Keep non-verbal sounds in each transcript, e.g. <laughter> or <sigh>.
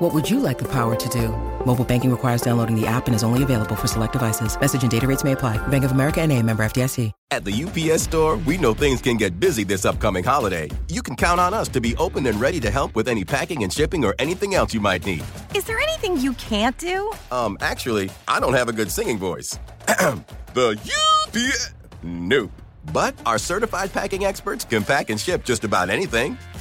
What would you like the power to do? Mobile banking requires downloading the app and is only available for select devices. Message and data rates may apply. Bank of America and a member FDIC. At the UPS store, we know things can get busy this upcoming holiday. You can count on us to be open and ready to help with any packing and shipping or anything else you might need. Is there anything you can't do? Um, actually, I don't have a good singing voice. <clears throat> the UPS... Nope. But our certified packing experts can pack and ship just about anything.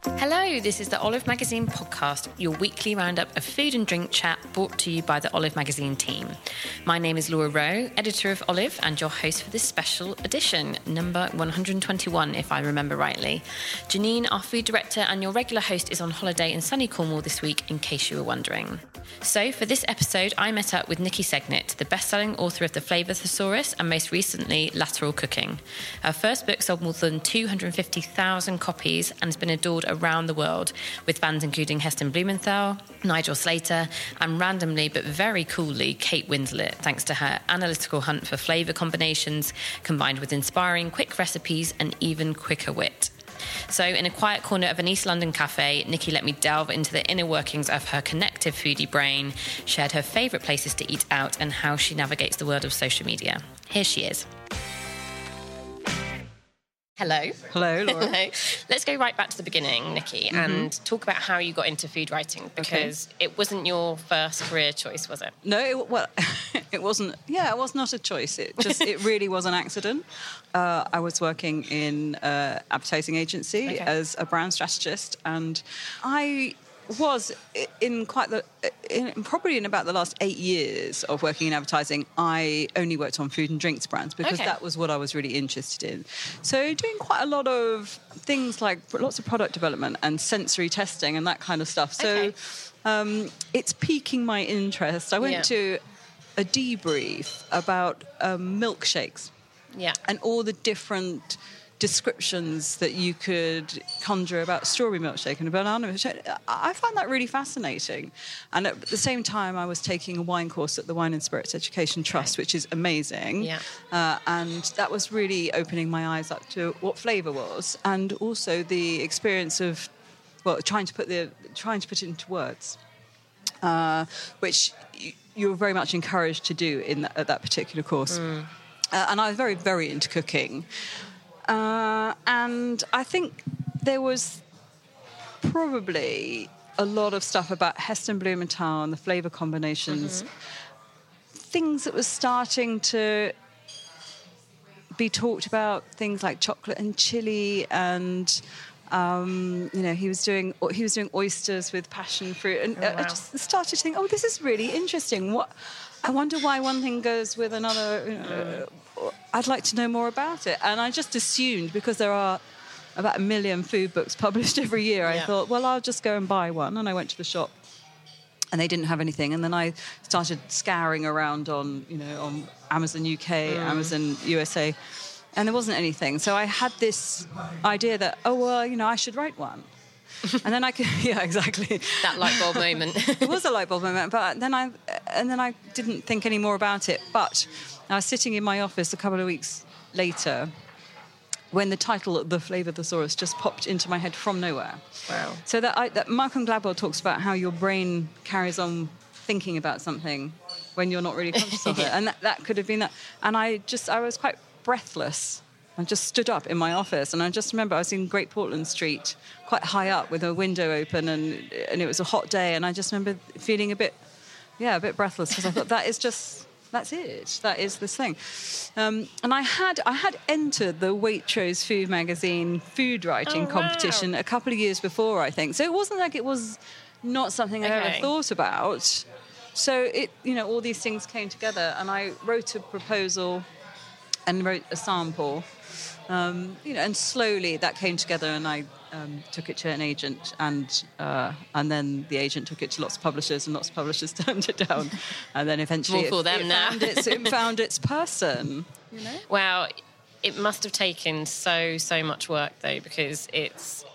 Hello, this is the Olive Magazine podcast, your weekly roundup of food and drink chat brought to you by the Olive Magazine team. My name is Laura Rowe, editor of Olive, and your host for this special edition, number 121, if I remember rightly. Janine, our food director, and your regular host, is on holiday in sunny Cornwall this week, in case you were wondering. So, for this episode, I met up with Niki Segnit, the best selling author of The Flavour Thesaurus and most recently, Lateral Cooking. Her first book sold more than 250,000 copies and has been adored around the world, with fans including Heston Blumenthal, Nigel Slater, and randomly but very coolly, Kate Winslet, thanks to her analytical hunt for flavour combinations combined with inspiring, quick recipes and even quicker wit. So, in a quiet corner of an East London cafe, Niki let me delve into the inner workings of her connective foodie brain, shared her favourite places to eat out, and how she navigates the world of social media. Here she is. Hello. Hello, <laughs> Laura. Hello. Let's go right back to the beginning, Niki, Mm-hmm. and talk about how you got into food writing because it wasn't your first career choice, was it? No, it, well, <laughs> it wasn't. Yeah, it was not a choice. It just, it <laughs> really was an accident. Uh, I was working in uh, advertising agency Okay. as a brand strategist, and I was in quite the, in, probably in about the last eight years of working in advertising. I only worked on food and drinks brands because Okay. that was what I was really interested in. So doing quite a lot of things like lots of product development and sensory testing and that kind of stuff. So Okay. um, it's piquing my interest. I went Yeah. to a debrief about um, milkshakes Yeah. and all the different descriptions that you could conjure about strawberry milkshake and a banana milkshake. I find that really fascinating. And at the same time, I was taking a wine course at the Wine and Spirits Education Trust, which is amazing. Yeah. Uh, and that was really opening my eyes up to what flavour was, and also the experience of, well, trying to put the trying to put it into words uh, which you're very much encouraged to do in that, at that particular course. Uh, and I was very, very into cooking. Uh, and I think there was probably a lot of stuff about Heston Blumenthal and the flavour combinations, things that was starting to be talked about, things like chocolate and chili and. Um, you know, he was doing he was doing oysters with passion fruit, and uh, I just started to think, oh, this is really interesting. What I wonder why one thing goes with another. You know, uh, I'd like to know more about it, and I just assumed because there are about a million food books <laughs> published every year. I Yeah. thought, well, I'll just go and buy one, and I went to the shop and they didn't have anything. And then I started scouring around on, you know, on Amazon UK, mm. Amazon USA, and there wasn't anything. So I had this idea that, oh well, you know, I should write one. <laughs> and then I could, <laughs> yeah, exactly. That light bulb moment. <laughs> it was a light bulb moment, but then I and then I didn't think any more about it. But I was sitting in my office a couple of weeks later when the title "The Flavor Thesaurus" just popped into my head from nowhere. Wow. So that, I, that Malcolm Gladwell talks about how your brain carries on thinking about something when you're not really conscious of it, and that, that could have been that. And I just I was quite breathless. I just stood up in my office, and I just remember I was in Great Portland Street, quite high up, with a window open, and and it was a hot day, and I just remember feeling a bit, yeah, a bit breathless because I thought that is just that's it. That is this thing. Um, and I had I had entered the Waitrose Food Magazine food writing Oh, wow. competition a couple of years before, I think. So it wasn't like it was not something I ever thought about. So it, you know, all these things came together, and I wrote a proposal and wrote a sample. Um, you know, and slowly that came together, and I um, took it to an agent, and uh, and then the agent took it to lots of publishers, and lots of publishers <laughs> turned it down, and then eventually it, it found its it found its person. You know, <laughs> Wow, it must have taken so so much work though, because it's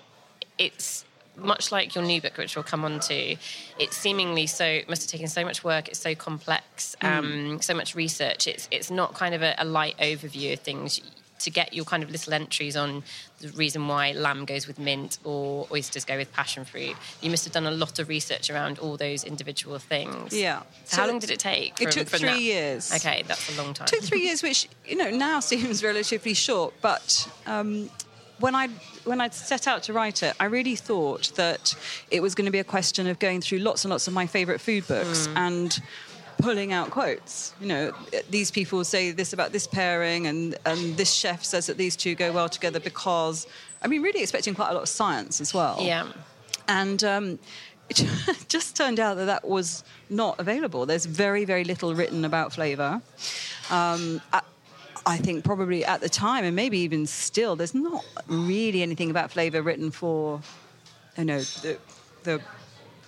it's much like your new book, which we'll come on to. It's seemingly so must have taken so much work. It's so complex, um, so much research. It's it's not kind of a, a light overview of things. To get your kind of little entries on the reason why lamb goes with mint or oysters go with passion fruit, you must have done a lot of research around all those individual things. Yeah. So, how long did it take? it took from three that? years. Okay, that's a long time. took three years, which you know now <laughs> seems relatively short, but. Um, when I when I set out to write it, I really thought that it was going to be a question of going through lots and lots of my favourite food books and pulling out quotes. You know, these people say this about this pairing, and and this chef says that these two go well together because. I mean, really expecting quite a lot of science as well. Yeah. And um, <laughs> it just turned out that that was not available. There's very, very little written about flavour. Um, I, I think probably at the time, and maybe even still, there's not really anything about flavour written for, you know, the, the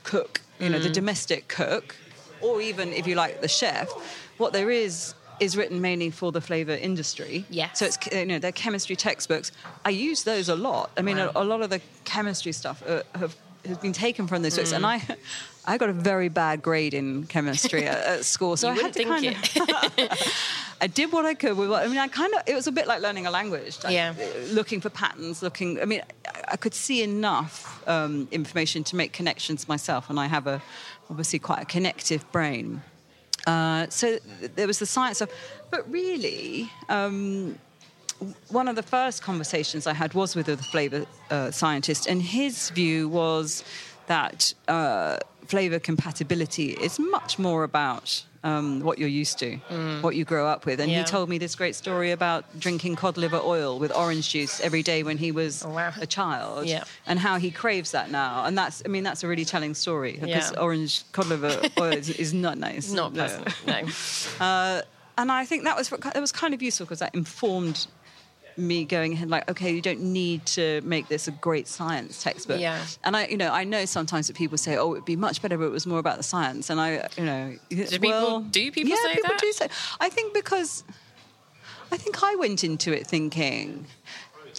cook, you know, the domestic cook, or even if you like the chef. What there is is written mainly for the flavour industry. Yeah. So it's you know they're chemistry textbooks. I use those a lot. I mean, Wow. a, a lot of the chemistry stuff uh, have has been taken from those books, and I. I got a very bad grade in chemistry at, at school, so <laughs> You I had to kind of. <laughs> I did what I could with what I mean. I kind of it was a bit like learning a language. like, Yeah. uh, Looking for patterns, looking. I mean, I, I could see enough um, information to make connections myself, and I have a obviously quite a connective brain. Uh, so th- there was the science of, but really. Um, one of the first conversations I had was with a flavour uh, scientist, and his view was that uh, flavour compatibility is much more about um, what you're used to, what you grow up with. And Mm. Yeah. he told me this great story about drinking cod liver oil with orange juice every day when he was Oh, wow. a child, Yeah. and how he craves that now. And that's, I mean, that's a really telling story because Yeah. orange cod liver <laughs> oil is, is not nice. Not No. pleasant, no. <laughs> Uh, and I think that was it was kind of useful because that informed me going ahead like okay you don't need to make this a great science textbook Yeah. and i you know i know sometimes that people say oh it'd be much better if it was more about the science and i you know people- well, do people yeah, say people that? do say i think because i think i went into it thinking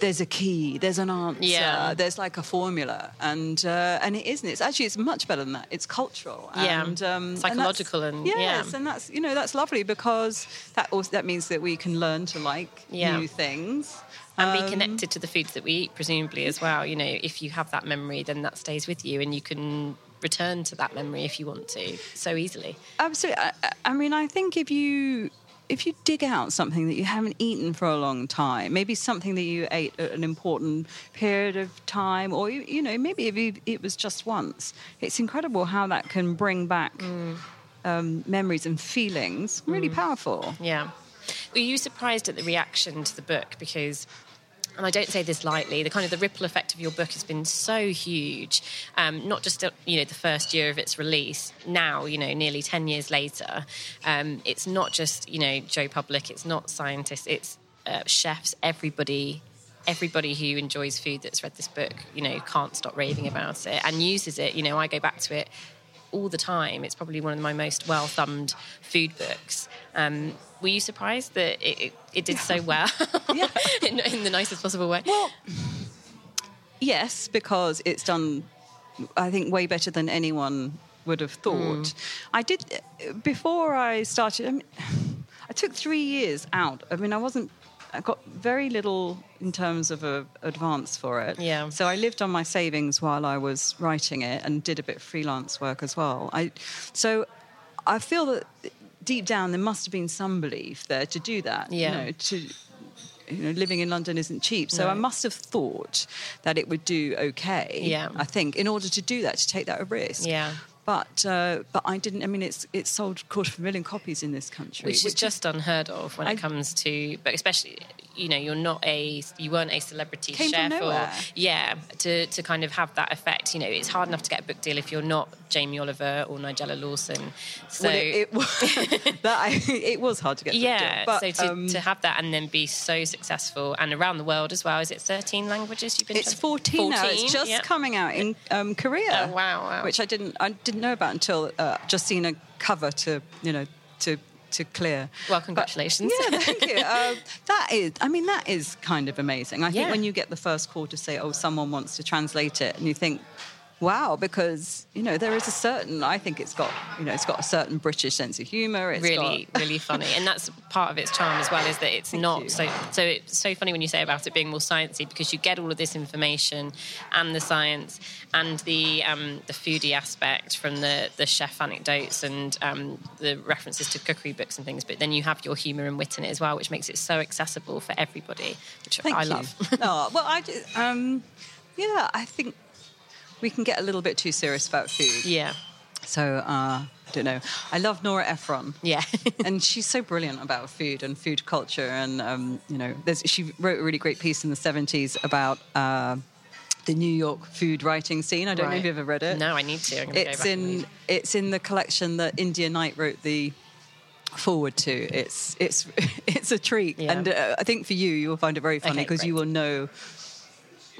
there's a key, there's an answer, Yeah. there's like a formula, and uh, and it isn't. It's actually it's much better than that. It's cultural, Yeah. and um, Psychological and, and- that's, yeah. yes, and that's you know that's lovely because that also that means that we can learn to like Yeah. new things and Um, be connected to the foods that we eat, presumably as well. You know, if you have that memory, then that stays with you, and you can return to that memory if you want to so easily. Absolutely. I- I mean, I think if you if you dig out something that you haven't eaten for a long time, maybe something that you ate at an important period of time, or you, you know, maybe if you, it was just once, it's incredible how that can bring back um, memories and feelings. Really powerful. Yeah. Were you surprised at the reaction to the book? Because, and I don't say this lightly, the kind of the ripple effect of your book has been so huge. Um, not just you know the first year of its release. Now you know nearly ten years later, um, it's not just you know Joe Public. It's not scientists. It's uh, chefs. Everybody. Everybody who enjoys food that's read this book, you know, can't stop raving about it and uses it. You know, I go back to it all the time. It's probably one of my most well thumbed food books. Um, were you surprised that it, it, it did so well <laughs> <laughs> in, in the nicest possible way? Well, yes, because it's done, I think, way better than anyone would have thought. Mm. I did before I started. I, mean, <sighs> I took three years out. I mean, I wasn't. I got very little in terms of a advance for it. Yeah. So I lived on my savings while I was writing it and did a bit of freelance work as well. I, so I feel that deep down there must have been some belief there to do that. Yeah. You know, to you know, living in London isn't cheap. So No. I must have thought that it would do okay. Yeah. I think in order to do that, to take that risk. Yeah. But uh, but I didn't. I mean, it's it's sold quarter of a million copies in this country, which is just unheard of when I- it comes to but especially you know you're not a you weren't a celebrity Came chef or yeah to to kind of have that effect you know it's hard enough to get a book deal if you're not Jamie Oliver or Nigella Lawson so Well, it, it, <laughs> was, that I, it was hard to get. yeah deal, but, so to, um, to have that and then be so successful and around the world as well is it 13 languages you've been It's trans- 14, now. It's just yeah. coming out in um, Korea. Oh, wow, wow. Which I didn't I didn't know about until uh, just seen a cover to you know to to clear. well But- congratulations yeah, thank you. Uh, <laughs> that is, I mean, that is kind of amazing. I think when you get the first call to say, "Oh, someone wants to translate it," and you think, "Wow," because you know there is a certain. I think it's got you know it's got a certain British sense of humour. It's really got, <laughs> really funny and that's part of its charm as well is that it's Thank not you. so so it's so funny when you say about it being more sciencey because you get all of this information and the science and the um, the foodie aspect from the the chef anecdotes and um, the references to cookery books and things but then you have your humor and wit in it as well which makes it so accessible for everybody which Thank I you. love <laughs> oh, well, I um, yeah, I think we can get a little bit too serious about food. yeah So uh, I don't know. I love Nora Ephron. yeah <laughs> and she's so brilliant about food and food culture. And um, you know, there's, she wrote a really great piece in the '70s about uh, the New York food writing scene. I don't know if you've ever read it. no I need to I'm gonna go It's in it's in the collection that India Knight wrote the foreword to. It's it's <laughs> it's a treat, Yeah. and uh, I think for you, you will find it very funny Okay, because you will know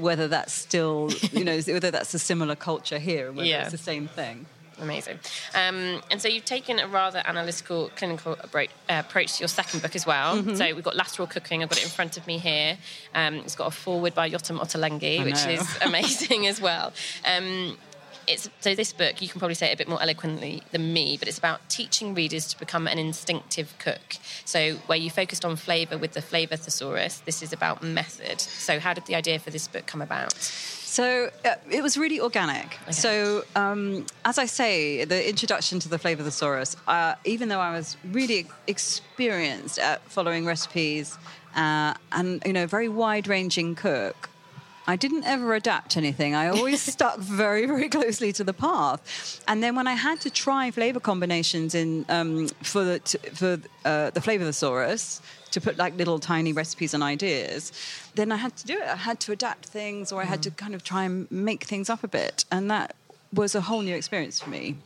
whether that's still you know <laughs> whether that's a similar culture here and whether Yeah. it's the same thing. Amazing. Um, and so you've taken a rather analytical, clinical appro- uh, approach to your second book as well. Mm-hmm. So we've got Lateral Cooking. I've got it in front of me here. Um, it's got a foreword by Yotam Ottolenghi, which is <laughs> amazing as well. Um, it's, so this book, you can probably say it a bit more eloquently than me, but it's about teaching readers to become an instinctive cook. So where you focused on flavour with the Flavour Thesaurus, this is about method. So how did the idea for this book come about? So uh, it was really organic. So um, as I say, the introduction to the Flavor Thesaurus, uh, even though I was really experienced at following recipes uh, and you know very wide-ranging cook, I didn't ever adapt anything. I always <laughs> stuck very, very closely to the path. And then when I had to try flavor combinations in um, for the t- for uh, the flavor thesaurus to put like little tiny recipes and ideas, then I had to do it. I had to adapt things, or I had to kind of try and make things up a bit, and that was a whole new experience for me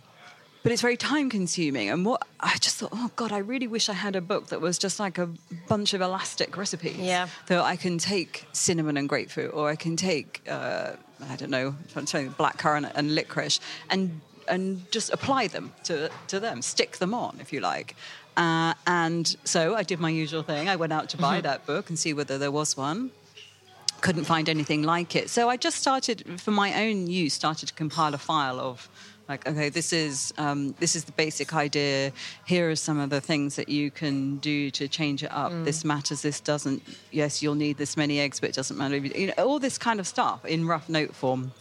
but it's very time consuming. And what I just thought, oh God, I really wish I had a book that was just like a bunch of elastic recipes. Yeah. That I can take cinnamon and grapefruit, or I can take, uh, I don't know, I'm black currant and licorice, and and just apply them to to them, stick them on, if you like. Uh, and so I did my usual thing. I went out to buy that book and see whether there was one couldn't find anything like it. So I just started, for my own use, started to compile a file of like, okay, this is um, this is the basic idea. Here are some of the things that you can do to change it up. This matters. This doesn't. Yes, you'll need this many eggs, but it doesn't matter. if You you know, all this kind of stuff in rough note form,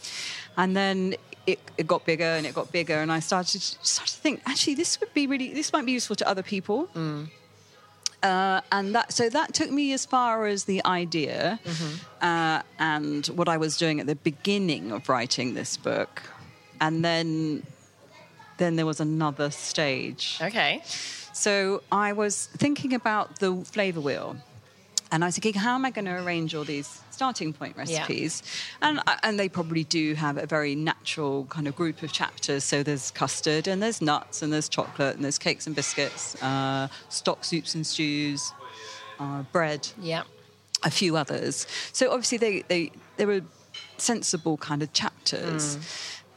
and then. It, it got bigger and it got bigger, and I started started to think. Actually, this would be really. This might be useful to other people. Uh, and that so that took me as far as the idea uh, and what I was doing at the beginning of writing this book, and then then there was another stage. Okay. So I was thinking about the flavor wheel, and I was thinking, how am I going to arrange all these starting point recipes? And and they probably do have a very natural kind of group of chapters. So there's custard, and there's nuts, and there's chocolate, and there's cakes and biscuits, uh, stock soups and stews, uh, bread Yeah. a few others. So obviously they they they were sensible kind of chapters.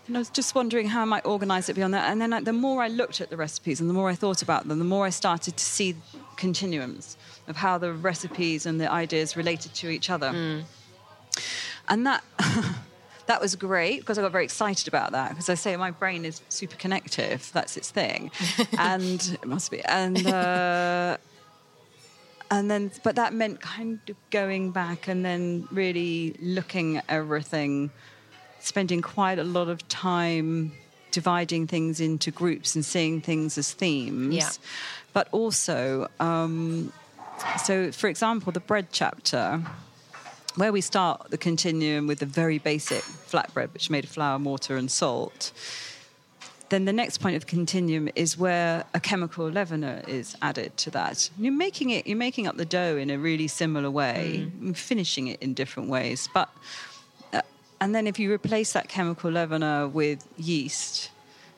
And I was just wondering how I might organise it beyond that. And then I, the more I looked at the recipes and the more I thought about them, the more I started to see continuums of how the recipes and the ideas related to each other. And that <laughs> that was great because I got very excited about that because I say my brain is super connective. That's its thing, <laughs> and it must be. And uh, and then, but that meant kind of going back and then really looking at everything, spending quite a lot of time dividing things into groups and seeing things as themes. Yeah. But also, um, so for example, the bread chapter where we start the continuum with the very basic flatbread, which made of flour, mortar, and salt, then the next point of the continuum is where a chemical leavener is added to that. You're making it, you're making up the dough in a really similar way, finishing it in different ways. But and then if you replace that chemical leavener with yeast.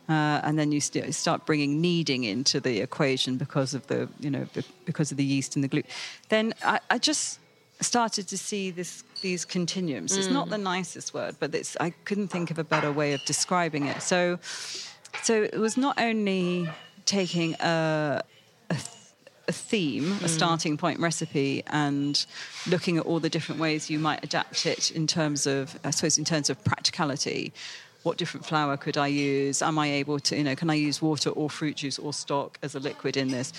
Uh, and then you st- start bringing kneading into the equation because of the, you know, be- because of the yeast and the gluten. Then I, I just started to see this these continuums. It's not the nicest word, but it's, I couldn't think of a better way of describing it. So, so it was not only taking a a theme, a starting point recipe, and looking at all the different ways you might adapt it in terms of, I suppose, in terms of practicality. What different flour could I use? Am I able to, you know, can I use water or fruit juice or stock as a liquid in this?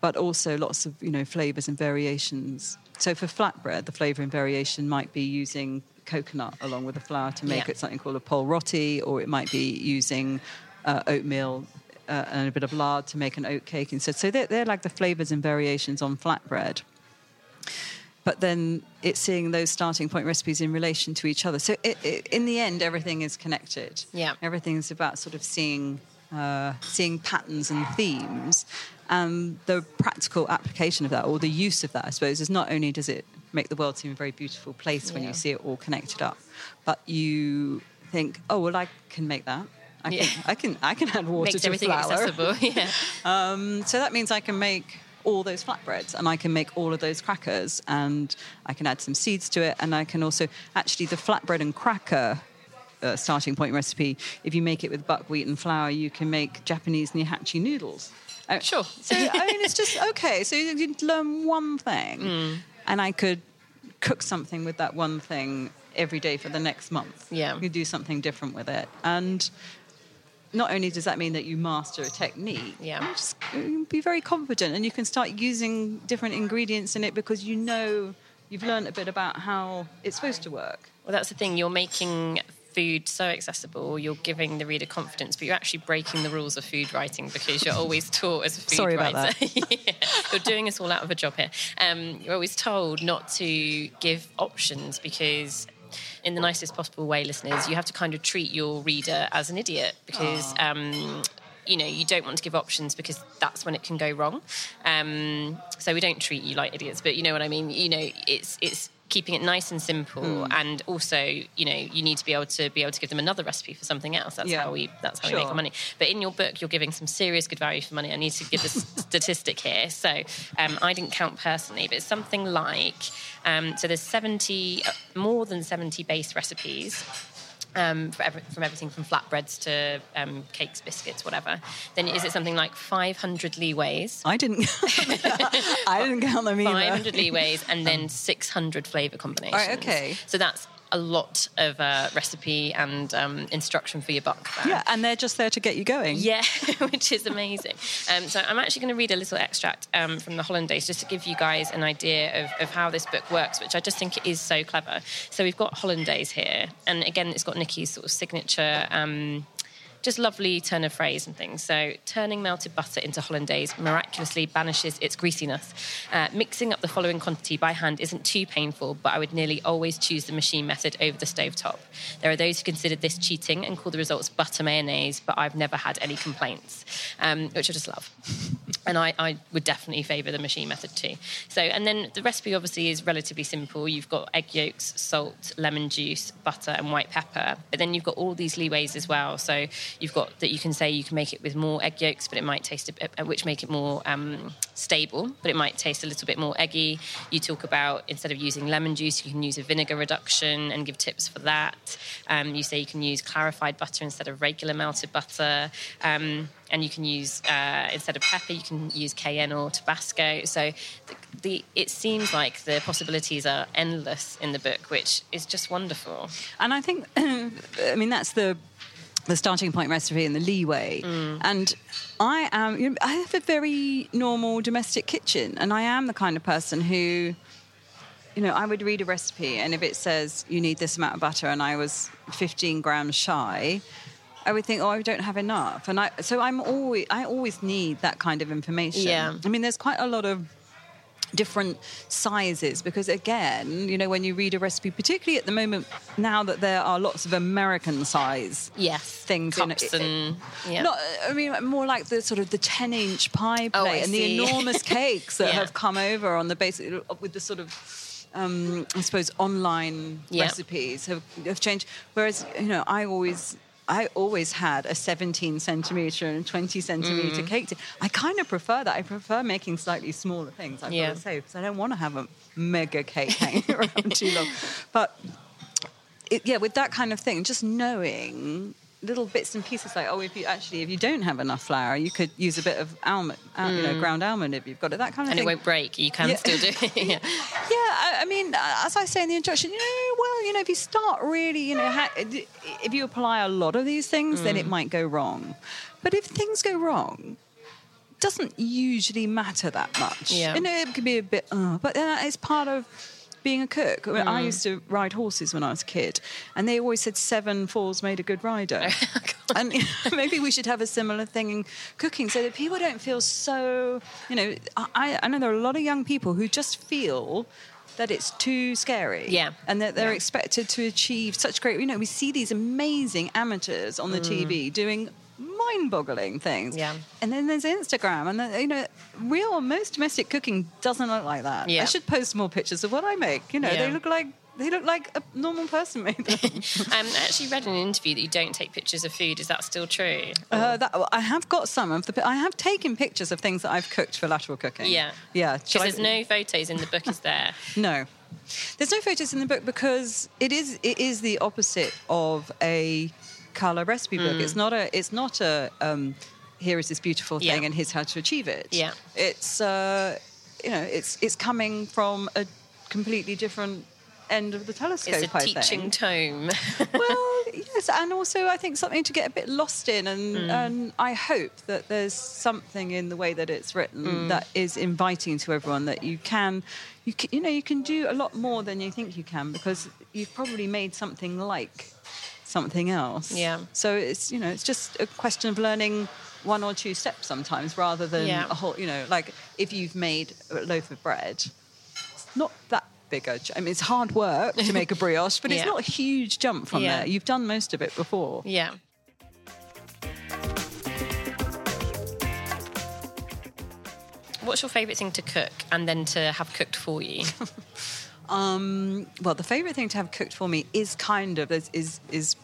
But also lots of, you know, flavors and variations. So for flatbread, the flavor and variation might be using coconut along with the flour to make Yeah. it something called a pol roti, or it might be using uh, oatmeal uh, and a bit of lard to make an oat cake instead. So they're, they're like the flavors and variations on flatbread. But then it's seeing those starting point recipes in relation to each other. So it, it, in the end, everything is connected. Yeah. Everything's about sort of seeing, uh, seeing patterns and themes. And the practical application of that, or the use of that, I suppose, is not only does it make the world seem a very beautiful place when Yeah. you see it all connected up, but you think, oh, well, I can make that. I can, Yeah. I can, I can add water Makes to everything flour. accessible. <laughs> Yeah. Um, so that means I can make all those flatbreads and I can make all of those crackers and I can add some seeds to it and I can also actually the flatbread and cracker uh, starting point recipe. If you make it with buckwheat and flour, you can make Japanese nihachi noodles. Uh, Sure. So I mean, it's just <laughs> okay. So you you learn one thing, Hmm. and I could cook something with that one thing every day for the next month. Yeah. you do something different with it, and not only does that mean that you master a technique, Yeah. you just you be very confident and you can start using different ingredients in it because you know you've learned a bit about how it's supposed to work. Well, that's the thing. You're making food so accessible. You're giving the reader confidence, but you're actually breaking the rules of food writing because you're always <laughs> taught as a food Sorry about writer. <laughs> yeah, you're doing us all out of a job here. Um, you're always told not to give options because. In the nicest possible way, listeners, you have to kind of treat your reader as an idiot because um, you know you don't want to give options because that's when it can go wrong. Um, so we don't treat you like idiots, but you know what I mean. You know, it's it's keeping it nice and simple, Hmm. and also you know you need to be able to be able to give them another recipe for something else. That's Yeah. how we that's how we make our money. But in your book, you're giving some serious good value for money. I need to give this <laughs> statistic here. So um, I didn't count personally, but it's something like um, so there's 70 uh, more than 70 base recipes um, for every, from everything from flatbreads to um, cakes, biscuits, whatever, then is it something like 500 leeways? I didn't. <laughs> I didn't count them either. 500 leeways and then 600 flavour combinations. All right, okay. So that's a lot of uh, recipe and um, instruction for your buck. there. Yeah, and they're just there to get you going. Yeah, <laughs> which is amazing. Um, so I'm actually going to read a little extract um, from the Hollandaise just to give you guys an idea of, of how this book works, which I just think it is so clever. So we've got Hollandaise here, and again, it's got Niki's sort of signature. Just lovely turn of phrase and things. So, turning melted butter into hollandaise miraculously banishes its greasiness. Uh, mixing up the following quantity by hand isn't too painful, but I would nearly always choose the machine method over the stovetop. There are those who consider this cheating and call the results butter mayonnaise, but I've never had any complaints, um, which I just love. <laughs> And I, I would definitely favour the machine method too. So, and then the recipe obviously is relatively simple. You've got egg yolks, salt, lemon juice, butter, and white pepper. But then you've got all these leeways as well. So you've got that you can say you can make it with more egg yolks, but it might taste a bit, uh, which make it more um, stable, but it might taste a little bit more eggy. You talk about instead of using lemon juice, you can use a vinegar reduction and give tips for that. Um, you say you can use clarified butter instead of regular melted butter. Um, and you can use uh, instead of pepper, you can use cayenne or Tabasco. So the, the it seems like the possibilities are endless in the book, which is just wonderful. And I think, <clears throat> I mean, that's the the starting point recipe and the leeway. Mm. And I am, you know, I have a very normal domestic kitchen, and I am the kind of person who, you know, I would read a recipe, and if it says you need this amount of butter, and I was 15 grams shy. I would think, oh, I don't have enough, and I so I'm always I always need that kind of information. Yeah. I mean, there's quite a lot of different sizes because again you know when you read a recipe particularly at the moment now that there are lots of american size Yes, things cups in it, and yeah. not i mean more like the sort of the 10 inch pie plate Oh, and the enormous <laughs> cakes that Yeah. have come over on the basis with the sort of um, I suppose online recipes have, have changed. Whereas you know, I always I always had a 17 centimeter and 20 centimeter Mm. cake. tin. I kind of prefer that. I prefer making slightly smaller things. I've Yeah. got to say because I don't want to have a mega cake hanging <laughs> around too long. But it, yeah, with that kind of thing, just knowing little bits and pieces like oh if you actually if you don't have enough flour you could use a bit of almond uh, you know ground almond if you've got it that kind of and it won't break. You can Yeah. still do it. <laughs> yeah. <laughs> yeah, I, I mean, uh, as I say in the introduction, you know, well, you know, if you start really, you know, ha- if you apply a lot of these things, then it might go wrong. But if things go wrong, it doesn't usually matter that much. Yeah. You know, it could be a bit, uh, but uh, it's part of being a cook. I, mean, I mm. used to ride horses when I was a kid, and they always said seven falls made a good rider. <laughs> Oh, and you <laughs> know, maybe we should have a similar thing in cooking so that people don't feel so, you know, I, I know there are a lot of young people who just feel that it's too scary. Yeah. And that they're Yeah. expected to achieve such great, you know, we see these amazing amateurs on the mm. TV doing mind-boggling things. Yeah. And then there's Instagram, and then, you know, real most domestic cooking doesn't look like that. Yeah. I should post more pictures of what I make. You know, Yeah. they look like they look like a normal person made them. <laughs> Um, I actually read in an interview that you don't take pictures of food. Is that still true? Uh, that, I have got some of the. I have taken pictures of things that I've cooked for lateral cooking. Yeah. yeah. Because there's no photos in the book, is there? <laughs> No. There's no photos in the book because it is it is the opposite of a colour recipe book. Mm. It's not a it's not a um, here is this beautiful thing Yeah. and here's how to achieve it. Yeah. It's uh, you know it's it's coming from a completely different end of the telescope. It's a I teaching think. tome. <laughs> well, yes, and also I think something to get a bit lost in, and, Mm. and I hope that there's something in the way that it's written Mm. that is inviting to everyone that you can, you can, you know, you can do a lot more than you think you can because you've probably made something like something else. Yeah. So it's you know it's just a question of learning one or two steps sometimes rather than Yeah. a whole. You know, like if you've made a loaf of bread, it's not that big a. I mean, it's hard work to make a <laughs> brioche, but it's not a huge jump from Yeah. there. You've done most of it before. yeah. What's your favourite thing to cook and then to have cooked for you? <laughs> Um, well, the favourite thing to have cooked for me is kind of is is, is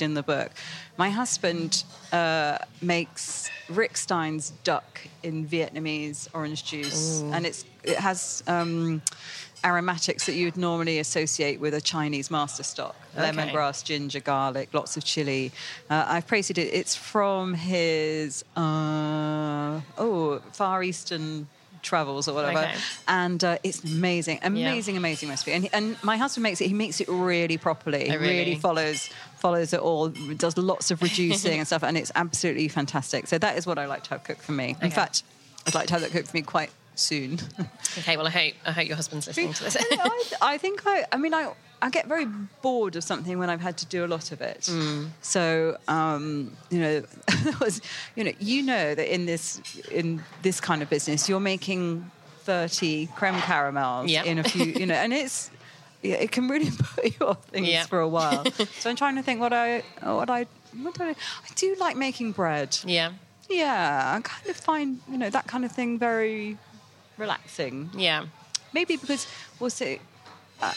in the book. My husband uh, makes Rick Stein's duck in Vietnamese orange juice, Ooh. and it's it has. Um, aromatics that you would normally associate with a Chinese master stock Okay. lemongrass, ginger, garlic, lots of chili. Uh, I've praised it. It's from his uh, oh Far Eastern travels or whatever, Okay. and uh, it's amazing, amazing, amazing recipe. And, and my husband makes it. He makes it really properly. Oh, really? follows follows it all. Does lots of reducing <laughs> and stuff, and it's absolutely fantastic. So that is what I like to have cooked for me. In fact, I'd like to have that cooked for me quite soon. okay, well, I hope I hope your husband's listening to this. <laughs> I, I think I. I mean, I. I get very bored of something when I've had to do a lot of it. Mm. So, um, you know, <laughs> was, you know, you know that in this in this kind of business, you're making thirty creme caramels Yeah. in a few, you know, and it's yeah, it can really <laughs> put you off things Yeah. for a while. <laughs> so I'm trying to think what I what I what do I, I do like making bread. yeah, Yeah, I kind of find you know that kind of thing very relaxing yeah, maybe because we'll uh,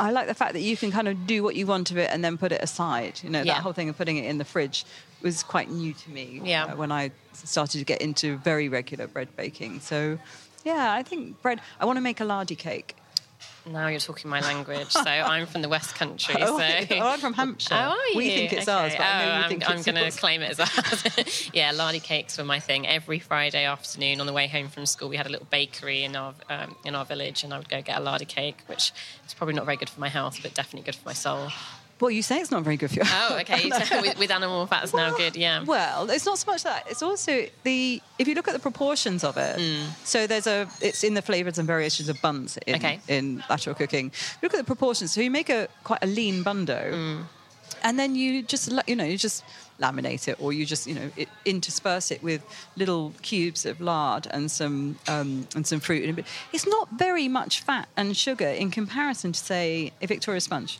I like the fact that you can kind of do what you want of it and then put it aside. You know, Yeah. that whole thing of putting it in the fridge was quite new to me Yeah. uh, when I started to get into very regular bread baking. So, yeah, I think bread. I want to make a lardy cake. Now you're talking my language. So <laughs> I'm from the West Country. Oh, so <laughs> oh, I'm from Hampshire. Oh, are you? We think it's Okay. ours, but I know oh, you I'm, think I'm going to claim it as ours. <laughs> yeah, lardy cakes were my thing. Every Friday afternoon on the way home from school, we had a little bakery in our um, in our village, and I would go get a lardy cake, which is probably not very good for my health, but definitely good for my soul. Well, you say it's not very good for <laughs> you. Oh, okay. With, with animal fats now good. Yeah. Well, it's not so much that. It's also the if you look at the proportions of it. So there's a it's in the flavors and variations of buns in, Okay. in lateral cooking. Look at the proportions. So you make a quite a lean bun dough, and then you just you know you just laminate it or you just you know it, intersperse it with little cubes of lard and some um, and some fruit. It's not very much fat and sugar in comparison to say a Victoria sponge.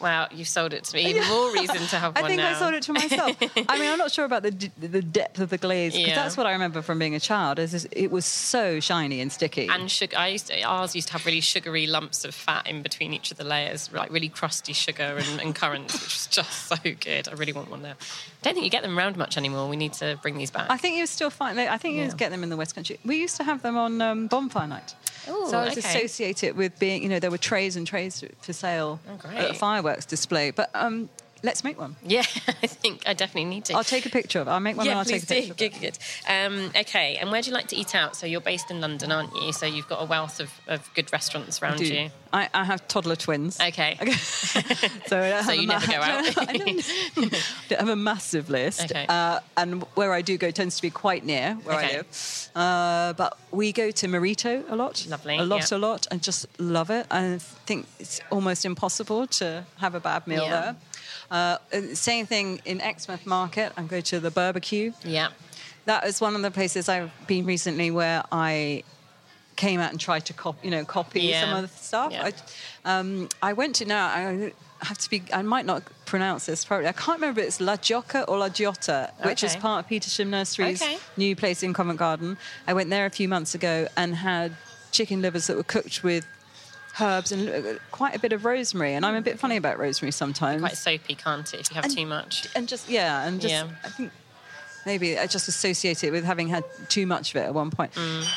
Wow, you've sold it to me. Even more reason to have <laughs> I one I think now. I sold it to myself. I mean, I'm not sure about the d- the depth of the glaze because Yeah. that's what I remember from being a child. Is is it was so shiny and sticky. And sugar. I used to, ours used to have really sugary lumps of fat in between each of the layers, like really crusty sugar and, and currants, which was just so good. I really want one now. I don't think you get them around much anymore. We need to bring these back. I think you still find. I think you Yeah. get them in the West Country. We used to have them on um, bonfire night. Ooh, so I was okay. associated with being, you know, there were trays and trays for sale Oh, at a fireworks display. But um, let's make one. yeah, <laughs> I think I definitely need to. I'll take a picture of it. I'll make one and yeah, I'll please take a do. picture. Good, good. Um, okay, and where do you like to eat out? So you're based in London, aren't you? So you've got a wealth of, of good restaurants I around do. you. I, I have toddler twins. Okay. <laughs> so <laughs> I So you a never go out. I don't, don't have a massive list. Okay. Uh, and where I do go tends to be quite near where Okay. I live. Uh, but we go to Morito a lot. Lovely, A lot, yeah. a lot. And just love it. I think it's almost impossible to have a bad meal Yeah. there. Uh, same thing in Exmouth Market. I go to the Berber & Q. Yeah. That is one of the places I've been recently where I came out and tried to copy, you know, copy Yeah. some of the stuff. Yeah. I, um, I went to now. I have to be. I might not pronounce this properly. I can't remember. if It's La Gioca or La Giotta, which is part of Petersham Nurseries Okay. new place in Covent Garden. I went there a few months ago and had chicken livers that were cooked with herbs and uh, quite a bit of rosemary. And I'm a bit funny about rosemary sometimes. Quite soapy, can't it, if you have And- too much? and just yeah, and just Yeah. I think maybe I just associate it with having had too much of it at one point.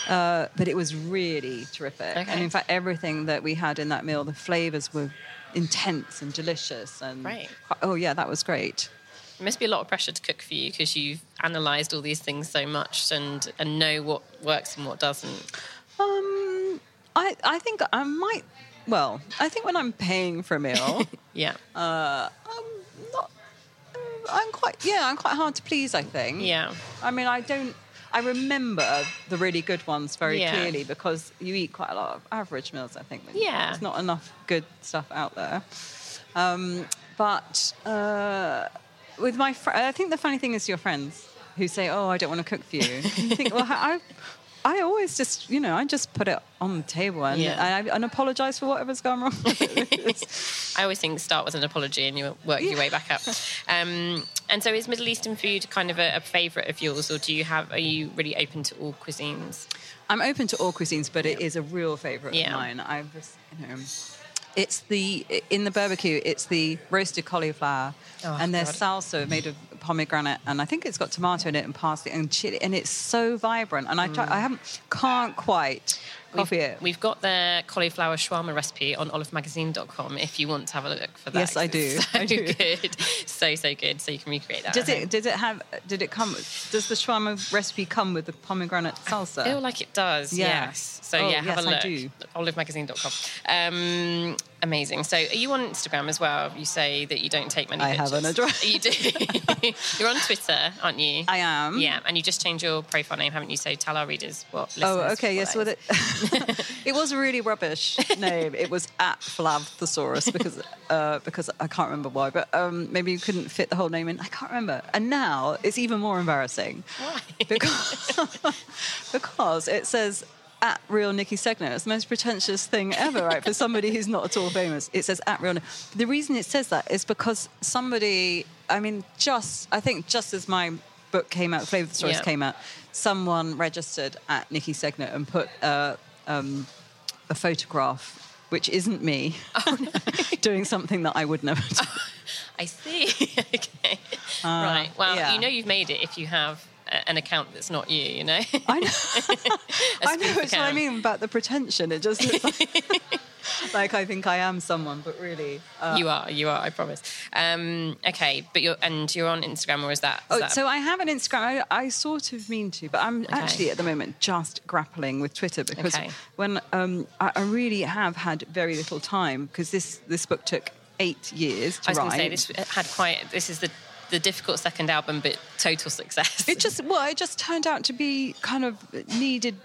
Uh, but it was really terrific, Mm. Okay. and in fact, everything that we had in that meal, the flavors were intense and delicious. And Right. oh yeah, that was great. It must be a lot of pressure to cook for you because you've analysed all these things so much and, and know what works and what doesn't. Um, I I think I might. Well, I think when I'm paying for a meal, <laughs> Yeah. uh, I'm not. uh, I'm quite yeah. I'm quite hard to please. I think. yeah. I mean, I don't. I remember the really good ones very Yeah. clearly because you eat quite a lot of average meals. I think. Yeah. There's not enough good stuff out there. Um, but uh, with my, fr- I think the funny thing is your friends who say, "Oh, I don't want to cook for you." you think, well, I. I always just, you know, I just put it on the table and, Yeah. and, I, and apologise for whatever's gone wrong. <laughs> I always think start with an apology and you work your way back up. Um, and so is Middle Eastern food kind of a, a favourite of yours or do you have, are you really open to all cuisines? I'm open to all cuisines, but it is a real favourite Yeah. of mine. I've just, you know, it's the in the Berber & Q. It's the roasted cauliflower, Oh, and their God. salsa made of pomegranate, and I think it's got tomato in it and parsley and chili, and it's so vibrant. And I try, I haven't can't quite copy we've, it. We've got the cauliflower shawarma recipe on olivemagazine.com if you want to have a look for that. Yes, I do. <laughs> So I do. good. So, so good. So you can recreate that. Does it? home. Did it have? Did it come? Does the shawarma recipe come with the pomegranate salsa? I feel like it does, Yeah. yes. So Oh, yeah, have yes, a I look. do. Olivemagazine.com. Um, amazing. So are you on Instagram as well? You say that you don't take many I pictures. have an address. <laughs> You do. <laughs> You're on Twitter, aren't you? I am. Yeah, and you just changed your profile name, haven't you? So tell our readers what Oh, okay. Yes, what well, it, <laughs> it was a really rubbish name. It was at Flav Thesaurus because uh, because I can't remember why, but um, maybe you couldn't fit the whole name in. I can't remember. And now it's even more embarrassing Why? because because it says. At real Niki Segnit. It's the most pretentious thing ever, right? For somebody who's not at all famous. It says at real. The reason it says that is because somebody, I mean, just, I think just as my book came out, Flavor Thesaurus Yeah. came out, someone registered at Niki Segnit and put uh, um, a photograph, which isn't me, <laughs> doing something that I would never <laughs> do. I see. <laughs> okay. right. Well, Uh, yeah. you know you've made it if you have a- an account that's not you, you know? <laughs> I know. <laughs> I know. what I mean about the pretension. It just looks like <laughs> like I think I am someone, but really, uh, you are, you are. I promise. Um, okay, but you're and you're on Instagram, or is that? Is Oh, that so I have an Instagram. I, I sort of mean to, but I'm actually at the moment just grappling with Twitter because Okay. when um, I, I really have had very little time because this this book took eight years to I was going write. to say this had quite. This is the the difficult second album, but total success. It just well, it just turned out to be kind of needed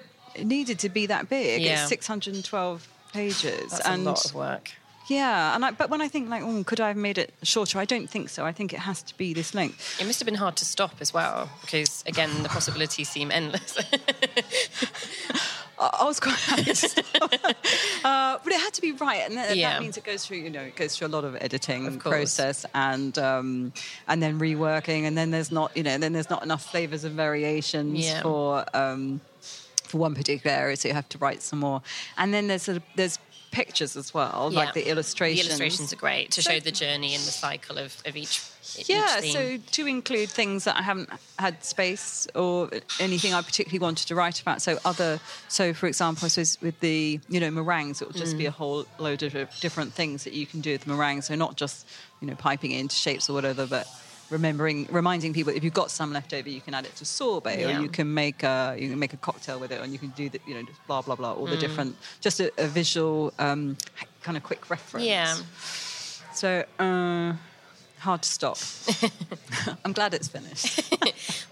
needed to be that big. Yeah. It's 612 pages, That's and a lot of work. yeah, and I, but when I think like, oh, could I have made it shorter? I don't think so. I think it has to be this length. It must have been hard to stop as well, because again, the possibilities seem endless. <laughs> I, I was quite happy to stop. uh, but it had to be right, and that, Yeah. that means it goes through. You know, it goes through a lot of editing Of process and um, and then reworking, and then there's not you know then there's not enough flavors and variations Yeah. for um, for one particular area, so you have to write some more. And then there's of, there's pictures as well, Yeah. like the illustrations. The illustrations are great to So- show the journey and the cycle of, of each. Yeah, each so to include things that I haven't had space or anything I particularly wanted to write about. So other, so for example, I suppose with the you know meringues, it will just be Mm. a whole load of different things that you can do with meringues. So not just you know piping it into shapes or whatever, but remembering, reminding people if you've got some left over, you can add it to sorbet, Yeah. or you can make a you can make a cocktail with it, and you can do the you know just blah blah blah, all the Mm. different, just a, a visual um, kind of quick reference. Yeah. So. Uh, Hard to stop. <laughs> I'm glad it's finished. <laughs>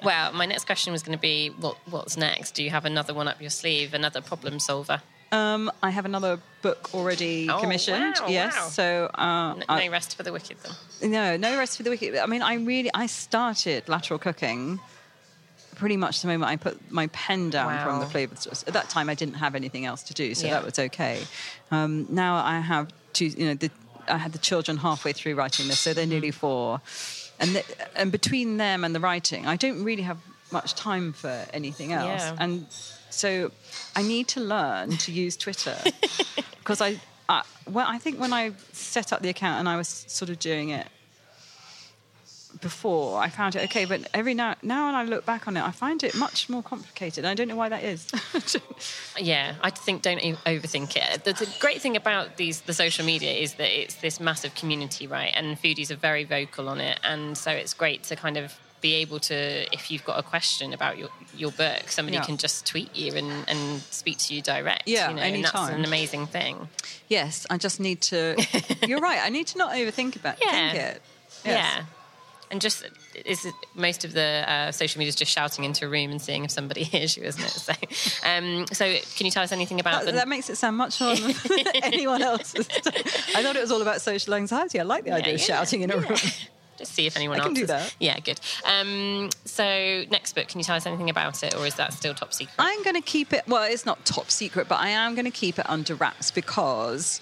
Well, my next question was going to be, what what's next? Do you have another one up your sleeve, another problem solver? Um, I have another book already Oh, commissioned. wow, yes, wow. so uh, No, I- no rest for the wicked, then. no, no rest for the wicked. I mean, I really I started lateral cooking pretty much the moment I put my pen down from the Wow. Flavor Thesaurus. At that time, I didn't have anything else to do, so Yeah. that was okay. Um, now I have two. You know, the, I had the children halfway through writing this, so they're nearly Mm-hmm. four, and and between them and the writing, I don't really have much time for anything else, Yeah. and so I need to learn to use Twitter <laughs> because I. I, well, I think when I set up the account and I was sort of doing it before, I found it okay. But every now now when I look back on it, I find it much more complicated. I don't know why that is. <laughs> Yeah, I think don't overthink it. The, the great thing about these the social media is that it's this massive community, right? And foodies are very vocal on it, and so it's great to kind of be able to, if you've got a question about your your book, somebody Yeah. can just tweet you and, and speak to you direct. Yeah, you know, and that's an amazing thing. yes, I just need to. <laughs> You're right. I need to not overthink about Yeah. it. Yes. Yeah. And just is most of the uh, social media is just shouting into a room and seeing if somebody <laughs> hears you, isn't it? So, um, so can you tell us anything about That, the? that makes it sound much more than <laughs> anyone else's. <laughs> I thought it was all about social anxiety. I like the idea of shouting in a room. Just see if anyone I else can do that. Yeah, good. Um, so next book, can you tell us anything about it, or is that still top secret? I'm going to keep it. Well, it's not top secret, but I am going to keep it under wraps because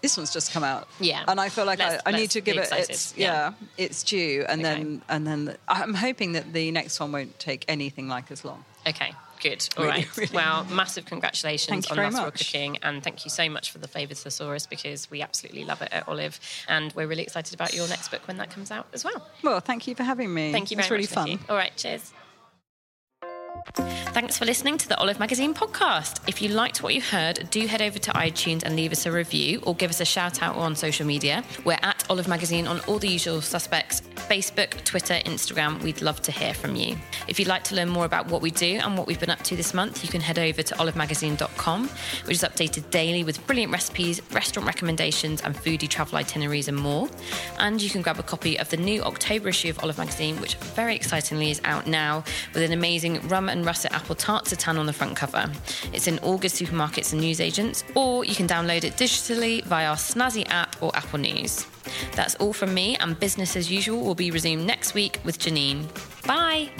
this one's just come out. Yeah. and I feel like Let's- I, I need to give it its Yeah. yeah. its due, and Okay. then and then I'm hoping that the next one won't take anything like as long. Okay, good. All Really, right. really. Well, massive congratulations on very Lateral. Cooking, and thank you so much for the Flavor Thesaurus because we absolutely love it at Olive, and we're really excited about your next book when that comes out as well. Well, thank you for having me. Thank you very It's really much. fun. Niki. All right, cheers. Thanks for listening to the Olive Magazine podcast. If you liked what you heard, do head over to iTunes and leave us a review or give us a shout out on social media. We're at Olive Magazine on all the usual suspects Facebook, Twitter, Instagram. We'd love to hear from you. If you'd like to learn more about what we do and what we've been up to this month, you can head over to olivemagazine.com, which is updated daily with brilliant recipes, restaurant recommendations, and foodie travel itineraries and more. And you can grab a copy of the new October issue of Olive Magazine, which very excitingly is out now with an amazing rum and russet apple tarte tatin on the front cover. It's in all good supermarkets and newsagents, or you can download it digitally via our snazzy app or Apple News. That's all from me, and business as usual will be resumed next week with Janine. Bye.